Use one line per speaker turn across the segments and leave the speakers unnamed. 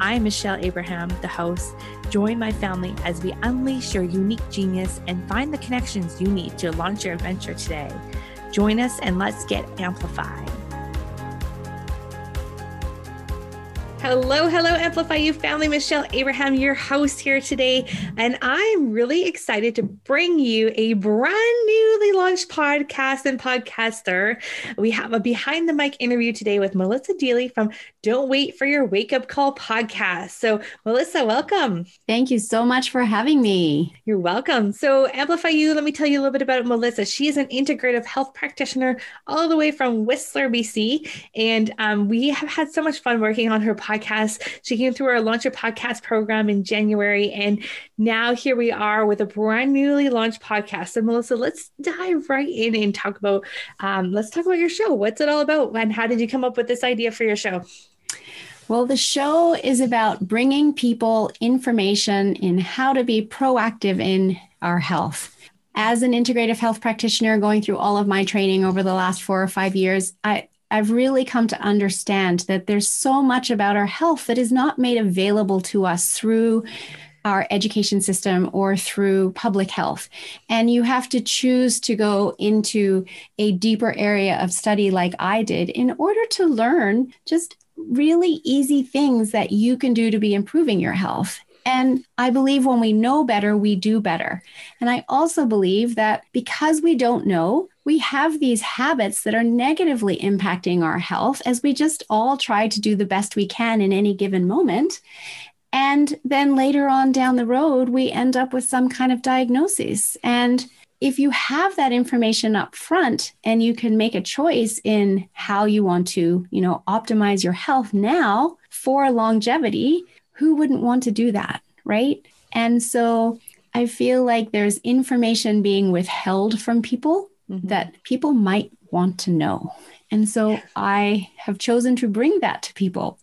I'm Michelle Abraham, the host. Join my family as we unleash your unique genius and find the connections you need to launch your adventure today. Join us and let's get amplified. Hello, hello, Amplify You family. Michelle Abraham, your host here today. And I'm really excited to bring you a brand newly launched podcast and podcaster. We have a behind the mic interview today with Melissa Deally from Don't Wait for Your Wake Up Call podcast. So, Melissa, welcome.
Thank you so much for having me.
You're welcome. So, Amplify You, let me tell you a little bit about Melissa. She is an integrative health practitioner all the way from Whistler, BC. And um, we have had so much fun working on her podcast. She came through our Launch Your Podcast program in January. And now here we are with a brand newly launched podcast. So, Melissa, let's dive right in and talk about, um, let's talk about your show. What's it all about? And how did you come up with this idea for your show?
Well, the show is about bringing people information in how to be proactive in our health. As an integrative health practitioner, going through all of my training over the last four or five years, I, I've really come to understand that there's so much about our health that is not made available to us through our education system or through public health. And you have to choose to go into a deeper area of study like I did in order to learn just really easy things that you can do to be improving your health. And I believe when we know better, we do better. And I also believe that because we don't know, we have these habits that are negatively impacting our health as we just all try to do the best we can in any given moment. And then later on down the road, we end up with some kind of diagnosis. And if you have that information up front and you can make a choice in how you want to, you know, optimize your health now for longevity, who wouldn't want to do that, right? And so I feel like there's information being withheld from people mm-hmm. that people might want to know. And so I have chosen to bring that to people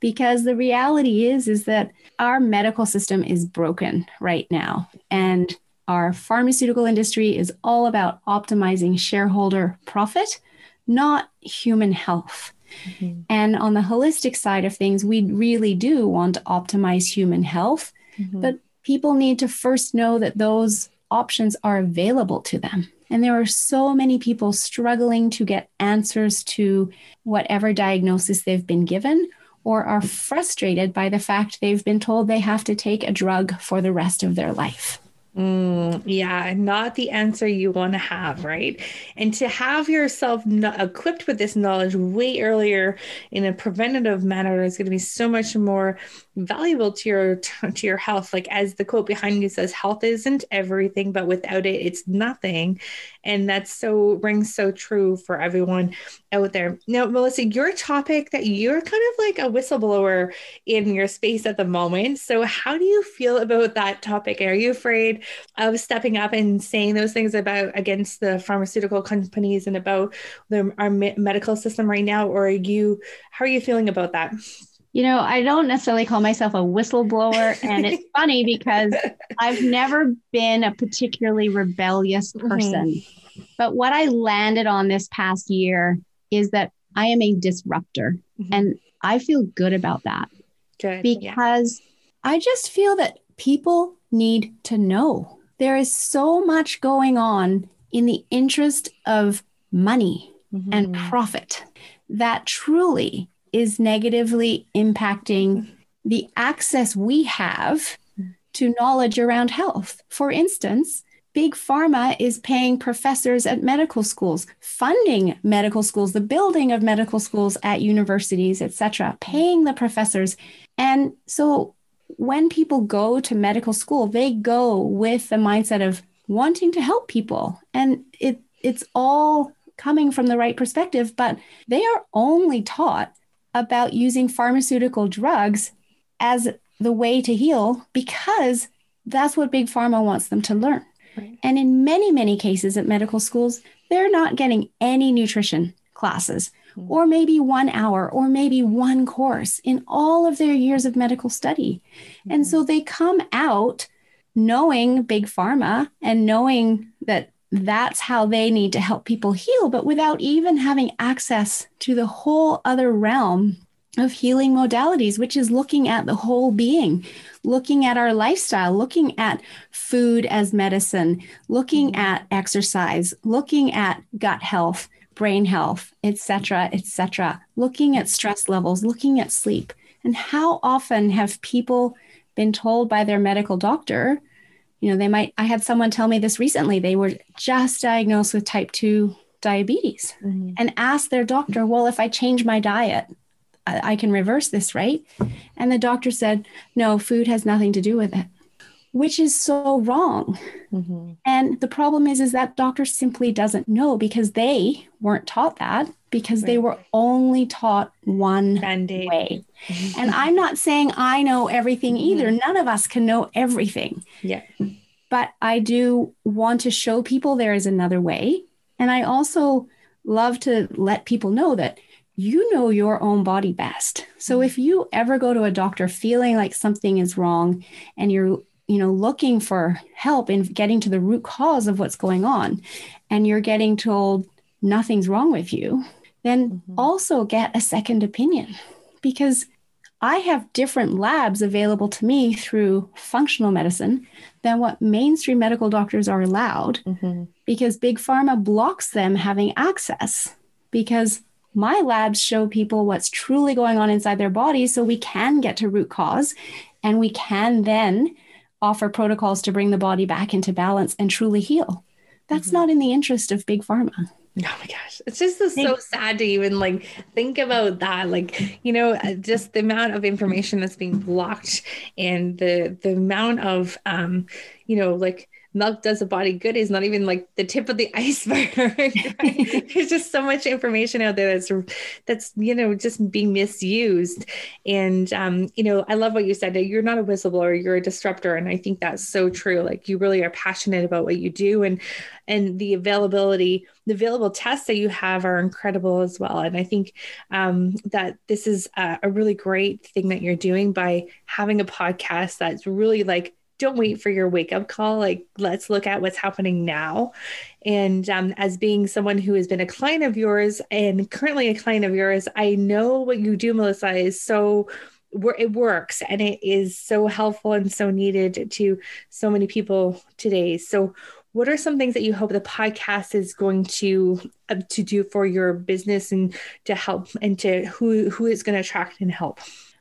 because the reality is is that our medical system is broken right now and our pharmaceutical industry is all about optimizing shareholder profit, not human health. Mm-hmm. And on the holistic side of things, we really do want to optimize human health, mm-hmm. but people need to first know that those options are available to them. And there are so many people struggling to get answers to whatever diagnosis they've been given or are frustrated by the fact they've been told they have to take a drug for the rest of their life.
Mm, yeah, not the answer you want to have, right? And to have yourself equipped with this knowledge way earlier in a preventative manner is going to be so much more valuable to your to your health. Like as the quote behind you says, "Health isn't everything, but without it, it's nothing." And that's so rings so true for everyone out there. Now, Melissa, your topic that you're kind of like a whistleblower in your space at the moment. So, how do you feel about that topic? Are you afraid of stepping up and saying those things about against the pharmaceutical companies and about the, our medical system right now, or are you? How are you feeling about that?
You know, I don't necessarily call myself a whistleblower. And it's funny because I've never been a particularly rebellious mm-hmm. person. Mm-hmm. But what I landed on this past year is that I am a disruptor. Mm-hmm. And I feel good about that. Good. Because yeah. I just feel that people need to know. There is so much going on in the interest of money mm-hmm. and profit that truly is negatively impacting the access we have to knowledge around health. For instance, Big Pharma is paying professors at medical schools, funding medical schools, the building of medical schools at universities, etc., paying the professors. And so when people go to medical school, they go with the mindset of wanting to help people. And it it's all coming from the right perspective, but they are only taught about using pharmaceutical drugs as the way to heal because that's what big pharma wants them to learn. Right. And in many, many cases at medical schools, they're not getting any nutrition classes. Or maybe one hour, or maybe one course in all of their years of medical study. Mm-hmm. And so they come out knowing big pharma and knowing that that's how they need to help people heal, but without even having access to the whole other realm of healing modalities, which is looking at the whole being, looking at our lifestyle, looking at food as medicine, looking mm-hmm. at exercise, looking at gut health, brain health, etc., etc., looking at stress levels, looking at sleep. And how often have people been told by their medical doctor, you know, they might, I had someone tell me this recently, they were just diagnosed with type 2 diabetes mm-hmm. and asked their doctor, well, if I change my diet, I can reverse this, right? And the doctor said, no, food has nothing to do with it, which is so wrong. Mm-hmm. And the problem is, is that doctor simply doesn't know because they weren't taught that because right. they were only taught one Band-Aid. way. Mm-hmm. And I'm not saying I know everything mm-hmm. either. None of us can know everything.
Yeah.
But I do want to show people there is another way. And I also love to let people know that you know your own body best. So mm-hmm. if you ever go to a doctor feeling like something is wrong and you're you know looking for help in getting to the root cause of what's going on and you're getting told nothing's wrong with you, then mm-hmm. also get a second opinion because I have different labs available to me through functional medicine than what mainstream medical doctors are allowed mm-hmm. because big pharma blocks them having access because my labs show people what's truly going on inside their bodies so we can get to root cause and we can then offer protocols to bring the body back into balance and truly heal. That's mm-hmm. not in the interest of big pharma.
Oh my gosh. It's just so sad to even like think about that. Like, you know, just the amount of information that's being blocked and the the amount of um, you know, like milk does a body good is not even like the tip of the iceberg. Right? There's just so much information out there that's that's you know just being misused. And um, you know, I love what you said. That you're not a whistleblower, you're a disruptor, and I think that's so true. Like you really are passionate about what you do, and and the availability, the available tests that you have are incredible as well. And I think um, that this is a, a really great thing that you're doing by having a podcast that's really like don't wait for your wake up call. Like, let's look at what's happening now. And um, as being someone who has been a client of yours and currently a client of yours, I know what you do, Melissa, is so where it works and it is so helpful and so needed to so many people today. So, what are some things that you hope the podcast is going to uh, to do for your business and to help and to who who is going to attract and help?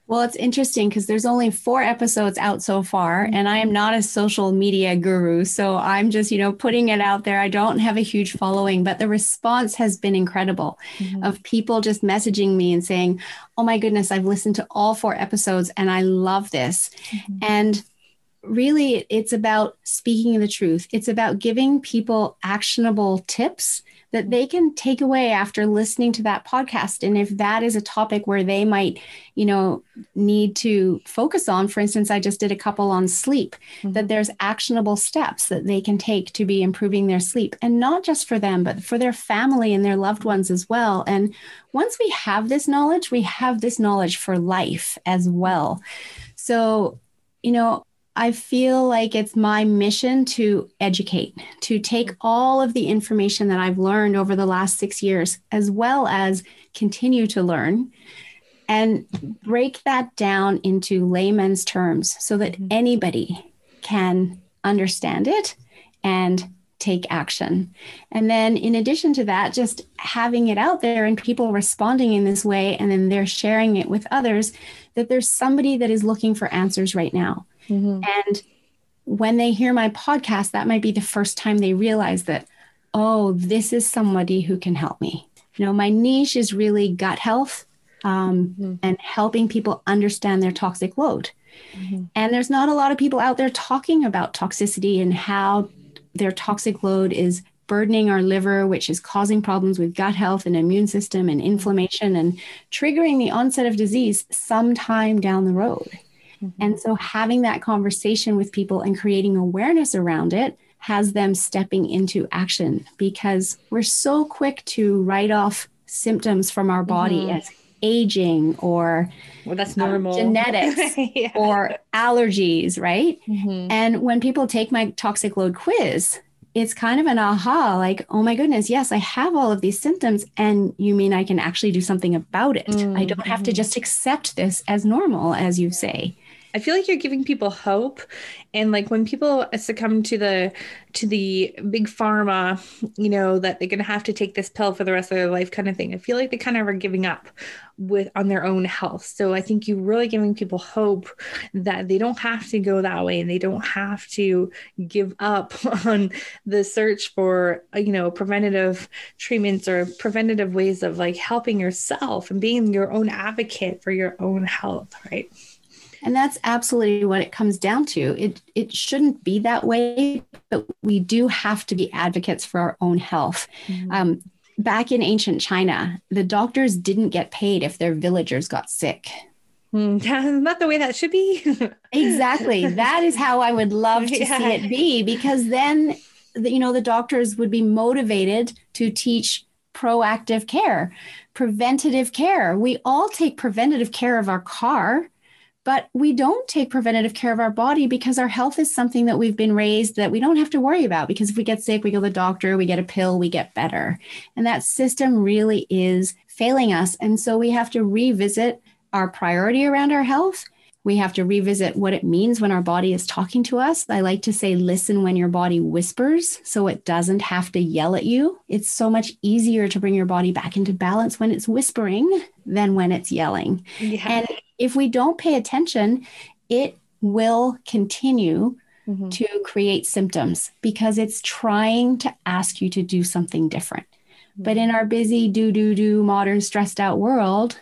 Well, it's interesting because there's only four episodes out so far, mm-hmm. and I am not a social media guru. So I'm just, you know, putting it out there. I don't have a huge following, but the response has been incredible mm-hmm. of people just messaging me and saying, Oh my goodness, I've listened to all four episodes and I love this. Mm-hmm. And really, it's about speaking the truth, it's about giving people actionable tips that they can take away after listening to that podcast. And if that is a topic where they might, you know, need to focus on, for instance, I just did a couple on sleep, mm-hmm. that there's actionable steps that they can take to be improving their sleep. And not just for them, but for their family and their loved ones as well. And once we have this knowledge, we have this knowledge for life as well. So, you know, I feel like it's my mission to educate, to take all of the information that I've learned over the last six years, as well as continue to learn, and break that down into layman's terms so that mm-hmm. anybody can understand it and take action. And then, in addition to that, just having it out there and people responding in this way, and then they're sharing it with others, that there's somebody that is looking for answers right now Mm-hmm. And when they hear my podcast, that might be the first time they realize that, oh, this is somebody who can help me. You know, my niche is really gut health um, mm-hmm. and helping people understand their toxic load. Mm-hmm. And there's not a lot of people out there talking about toxicity and how their toxic load is burdening our liver, which is causing problems with gut health and immune system and inflammation and triggering the onset of disease sometime down the road. Mm-hmm. And so having that conversation with people and creating awareness around it has them stepping into action because we're so quick to write off symptoms from our body mm-hmm. as aging or
well, that's um, normal
um, genetics yeah. or allergies, right? Mm-hmm. And when people take my toxic load quiz, it's kind of an aha like, oh my goodness, yes, I have all of these symptoms. And you mean I can actually do something about it? Mm-hmm. I don't have to mm-hmm. just accept this as normal, as you say.
I feel like you're giving people hope and like when people succumb to the to the big pharma, you know, that they're going to have to take this pill for the rest of their life kind of thing. I feel like they kind of are giving up with on their own health. So I think you're really giving people hope that they don't have to go that way and they don't have to give up on the search for, you know, preventative treatments or preventative ways of like helping yourself and being your own advocate for your own health, right?
And that's absolutely what it comes down to. It it shouldn't be that way, but we do have to be advocates for our own health. Mm-hmm. Um, back in ancient China, the doctors didn't get paid if their villagers got sick.
Mm, not the way that should be.
exactly. That is how I would love to yeah. see it be because then, you know, the doctors would be motivated to teach proactive care, preventative care. We all take preventative care of our car but we don't take preventative care of our body because our health is something that we've been raised that we don't have to worry about. Because if we get sick we go to the doctor we get a pill we get better. And that system really is failing us. And so we have to revisit our priority around our health we have to revisit what it means when our body is talking to us. I like to say, listen when your body whispers so it doesn't have to yell at you. It's so much easier to bring your body back into balance when it's whispering than when it's yelling. Yeah. And if we don't pay attention, it will continue mm-hmm. to create symptoms because it's trying to ask you to do something different. Mm-hmm. But in our busy, do, do, do, modern, stressed out world,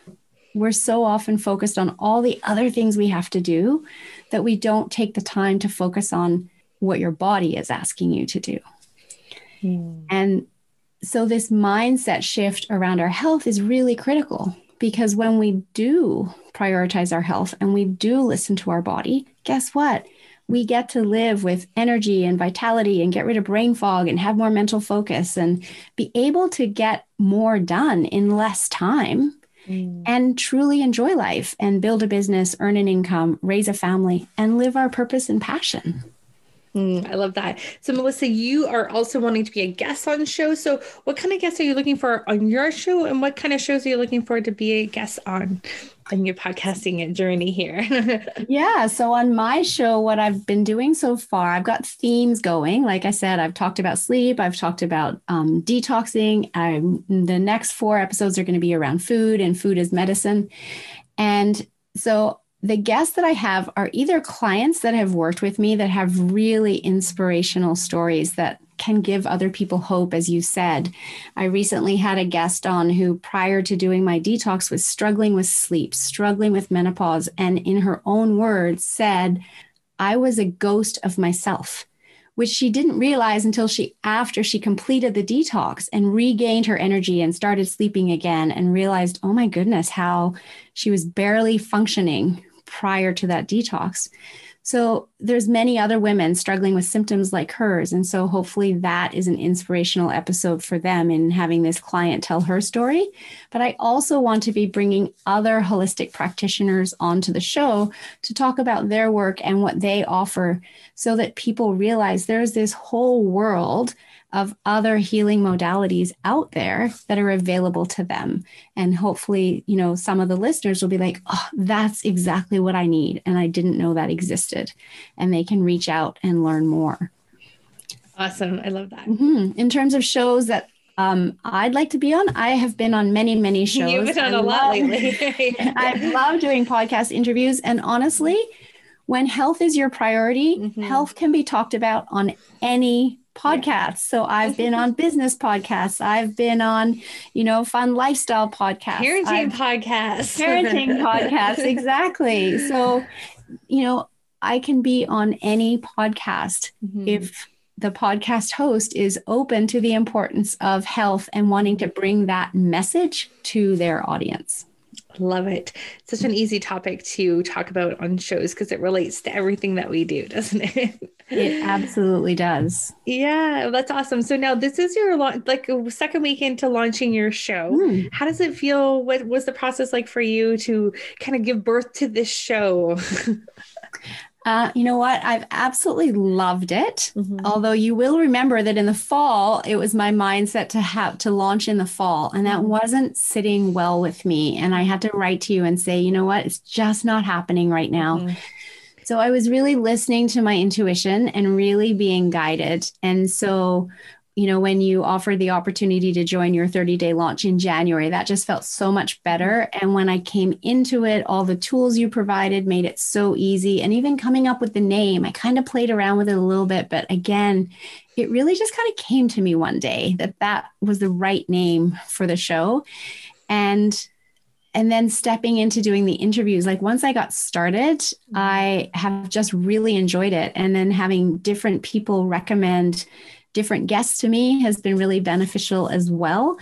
we're so often focused on all the other things we have to do that we don't take the time to focus on what your body is asking you to do. Mm. And so, this mindset shift around our health is really critical because when we do prioritize our health and we do listen to our body, guess what? We get to live with energy and vitality and get rid of brain fog and have more mental focus and be able to get more done in less time mm. and truly enjoy life and build a business, earn an income, raise a family, and live our purpose and passion.
Mm, I love that. So, Melissa, you are also wanting to be a guest on shows. So, what kind of guests are you looking for on your show, and what kind of shows are you looking for to be a guest on on your podcasting journey here?
yeah. So, on my show, what I've been doing so far, I've got themes going. Like I said, I've talked about sleep, I've talked about um, detoxing. I'm, the next four episodes are going to be around food and food as medicine. And so the guests that I have are either clients that have worked with me that have really inspirational stories that can give other people hope, as you said. I recently had a guest on who, prior to doing my detox, was struggling with sleep, struggling with menopause, and in her own words said, I was a ghost of myself which she didn't realize until she after she completed the detox and regained her energy and started sleeping again and realized oh my goodness how she was barely functioning prior to that detox. So there's many other women struggling with symptoms like hers. And so hopefully that is an inspirational episode for them in having this client tell her story. But I also want to be bringing other holistic practitioners onto the show to talk about their work and what they offer so that people realize there's this whole world of other healing modalities out there that are available to them. And hopefully, you know, some of the listeners will be like, oh, that's exactly what I need. And I didn't know that existed. And they can reach out and learn more.
Awesome. I love that.
Mm-hmm. In terms of shows that um, I'd like to be on. I have been on many, many shows.
You've been on I a lot lately.
I love doing podcast interviews. And honestly, when health is your priority, mm-hmm. health can be talked about on any podcasts. So I've been on business podcasts. I've been on, you know, fun lifestyle podcasts.
Parenting podcasts.
Parenting podcasts. Exactly. So, you know, I can be on any podcast mm-hmm. if the podcast host is open to the importance of health and wanting to bring that message to their audience.
Love it. Such an easy topic to talk about on shows because it relates to everything that we do, doesn't it?
It absolutely does.
Yeah, that's awesome. So now this is your like second week into launching your show. Mm. How does it feel? What was the process like for you to kind of give birth to this show?
Uh, you know what? I've absolutely loved it. Mm-hmm. Although you will remember that in the fall, it was my mindset to have to launch in the fall, and that mm-hmm. wasn't sitting well with me. And I had to write to you and say, you know what? It's just not happening right now. Mm-hmm. So I was really listening to my intuition and really being guided. And so you know, when you offered the opportunity to join your 30 day launch in January, that just felt so much better. And when I came into it, all the tools you provided made it so easy. And even coming up with the name, I kind of played around with it a little bit. But again, it really just kind of came to me one day that that was the right name for the show. And and then stepping into doing the interviews like once i got started mm-hmm. i have just really enjoyed it and then having different people recommend different guests to me has been really beneficial as well.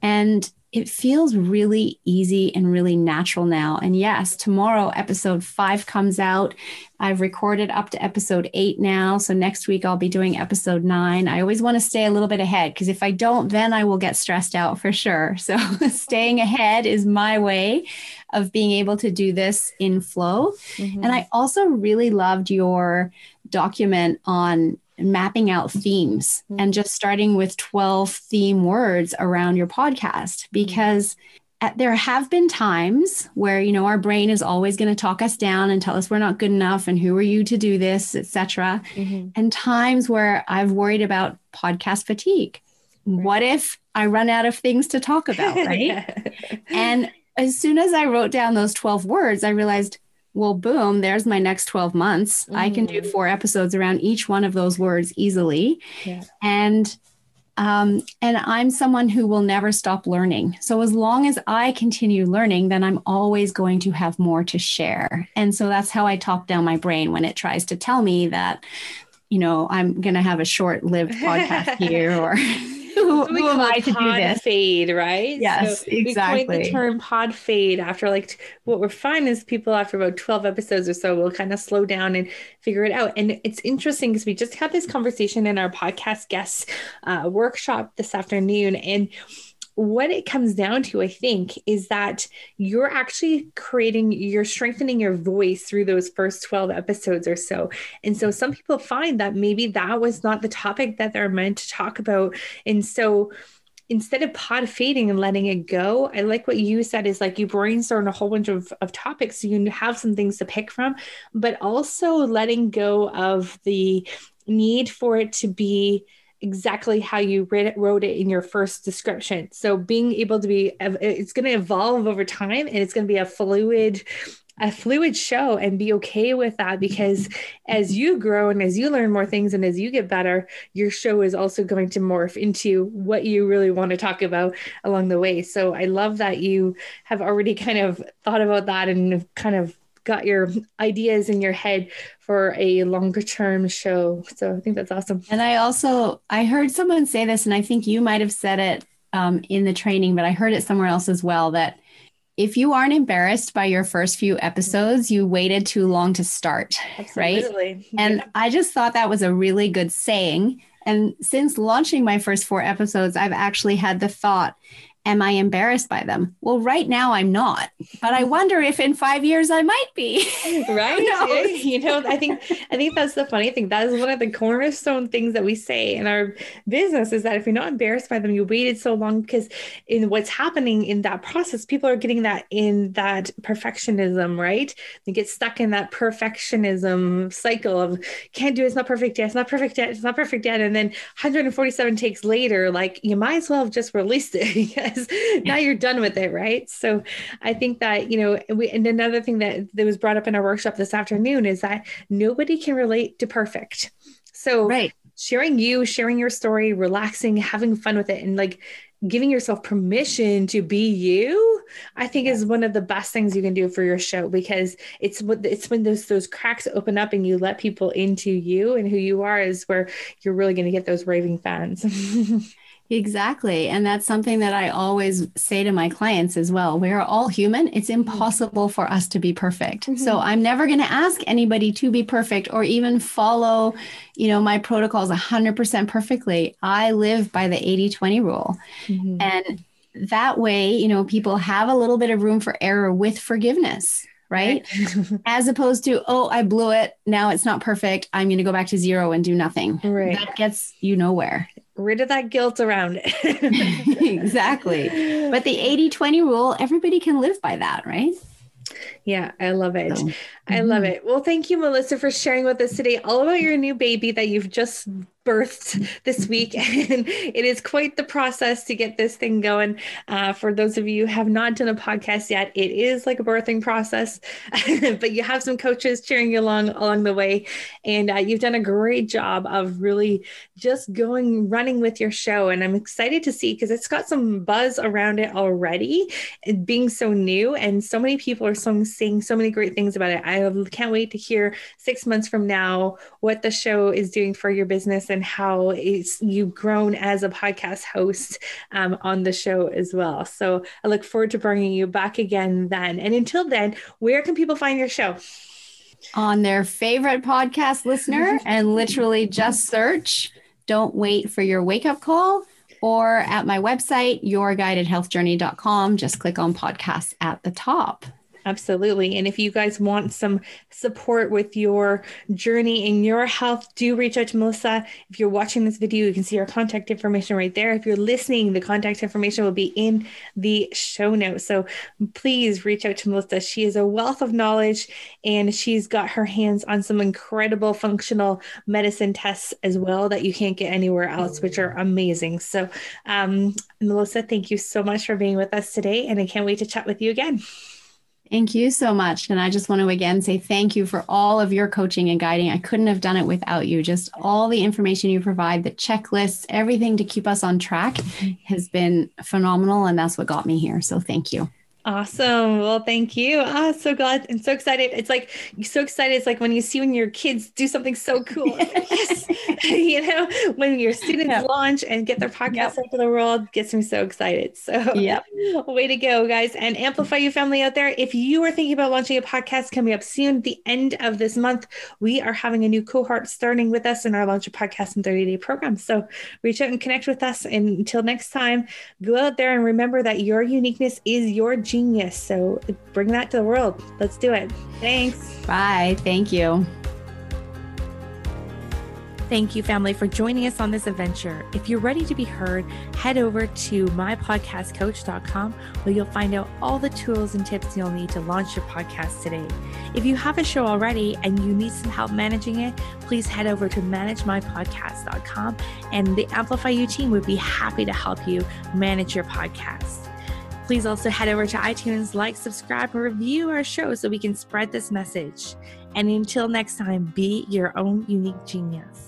And it feels really easy and really natural now. And yes, tomorrow episode five comes out. I've recorded up to episode eight now. So next week I'll be doing episode nine. I always want to stay a little bit ahead because if I don't, then I will get stressed out for sure. So staying ahead is my way of being able to do this in flow. Mm-hmm. And I also really loved your document on mapping out themes mm-hmm. and just starting with 12 theme words around your podcast mm-hmm. because at, there have been times where you know our brain is always going to talk us down and tell us we're not good enough and who are you to do this etc mm-hmm. and times where i've worried about podcast fatigue right. what if i run out of things to talk about right and as soon as i wrote down those 12 words i realized well, boom, there's my next 12 months. Mm-hmm. I can do mm. four episodes around each one of those words easily. Yeah. And um, and I'm someone who will never stop learning. So as long as I continue learning, then I'm always going to have more to share. And so that's how I talk down my brain when it tries to tell me that, you know, I'm going to have a short lived podcast here or who, so who am I to do this?
Fade, right?
Yes,
so
exactly.
We coined the term pod fade after like what we're finding is people after about 12 episodes or so will kind of slow down and figure it out. And it's interesting because we just had this conversation in our podcast guest uh, workshop this afternoon. And what it comes down to, I think, is that you're actually creating, you're strengthening your voice through those first 12 episodes or so. And so some people find that maybe that was not the topic that they're meant to talk about. And so, instead of pod fading and letting it go, I like what you said is like you brainstorm a whole bunch of, of topics so you have some things to pick from, but also letting go of the need for it to be exactly how you it, wrote it in your first description. So being able to be, it's going to evolve over time and it's going to be a fluid a fluid show and be okay with that because as you grow and as you learn more things and as you get better, your show is also going to morph into what you really want to talk about along the way. So I love that you have already kind of thought about that and kind of got your ideas in your head for a longer term show. So I think that's awesome.
And I also I heard someone say this, and I think you might have said it um, in the training, but I heard it somewhere else as well that if you aren't embarrassed by your first few episodes, you waited too long to start, Absolutely. right? And yeah. I just thought that was a really good saying. And since launching my first four episodes, I've actually had the thought Am I embarrassed by them? Well, right now I'm not, but I wonder if in five years I might be.
right? you know, I think I think that's the funny thing. That is one of the cornerstone things that we say in our business is that if you're not embarrassed by them, you waited so long because in what's happening in that process, people are getting that in that perfectionism, right? They get stuck in that perfectionism cycle of can't do it, it's not perfect yet, it's not perfect yet, it's not perfect yet. And then 147 takes later, like you might as well have just released it because now you're done with it, right? So I think that, you know, we, and another thing that, that was brought up in our workshop this afternoon is that nobody can relate to perfect. So right. sharing you, sharing your story, relaxing, having fun with it, and like giving yourself permission to be you i think is one of the best things you can do for your show because it's what it's when those those cracks open up and you let people into you and who you are is where you're really going to get those raving fans
Exactly. And that's something that I always say to my clients as well. We are all human. It's mm-hmm. impossible for us to be perfect. Mm-hmm. So I'm never going to ask anybody to be perfect or even follow, you know, my protocols 100% perfectly. I live by the 80/20 rule. Mm-hmm. And that way, you know, people have a little bit of room for error with forgiveness right? As opposed to, oh, I blew it. Now it's not perfect. I'm going to go back to zero and do nothing. Right. That gets you nowhere
rid of that guilt around it.
exactly. But the 80 20 rule, everybody can live by that, right?
Yeah, I love it. So, I love mm-hmm. it. Well, thank you, Melissa, for sharing with us today all about your new baby that you've just birthed this week. And it is quite the process to get this thing going. Uh, for those of you who have not done a podcast yet, it is like a birthing process, but you have some coaches cheering you along along the way. And uh, you've done a great job of really just going running with your show. And I'm excited to see because it's got some buzz around it already, it being so new. And so many people are so, saying so many great things about it. I can't wait to hear six months from now what the show is doing for your business and how you've grown as a podcast host um, on the show as well. So I look forward to bringing you back again then. And until then, where can people find your show?
On their favorite podcast listener and literally just search Don't Wait for Your Wake Up Call or at my website, yourguidedhealthjourney.com. Just click on podcasts at the top.
Absolutely. And if you guys want some support with your journey in your health, do reach out to Melissa. If you're watching this video, you can see our contact information right there. If you're listening, the contact information will be in the show notes. So please reach out to Melissa. She is a wealth of knowledge and she's got her hands on some incredible functional medicine tests as well that you can't get anywhere else, which are amazing. So, um, Melissa, thank you so much for being with us today. And I can't wait to chat with you again.
Thank you so much. And I just want to again say thank you for all of your coaching and guiding. I couldn't have done it without you. Just all the information you provide, the checklists, everything to keep us on track mm-hmm. has been phenomenal. And that's what got me here. So thank you.
Awesome. Well, thank you. Ah, so glad and so excited. It's like so excited. It's like when you see when your kids do something so cool. yes. you know, when your students yep. launch and get their podcast yep. out to the world, gets me so excited. So
yeah,
way to go, guys. And amplify you family out there. If you are thinking about launching a podcast coming up soon, the end of this month, we are having a new cohort starting with us in our launch a podcast in 30 day program. So reach out and connect with us. And until next time, go out there and remember that your uniqueness is your genius genius. So bring that to the world. Let's do it. Thanks.
Bye. Thank you.
Thank you, family, for joining us on this adventure. If you're ready to be heard, head over to mypodcastcoach.com where you'll find out all the tools and tips you'll need to launch your podcast today. If you have a show already and you need some help managing it, please head over to managemypodcast.com and the Amplify You team would be happy to help you manage your podcast. Please also head over to iTunes, like, subscribe, and review our show so we can spread this message. And until next time, be your own unique genius.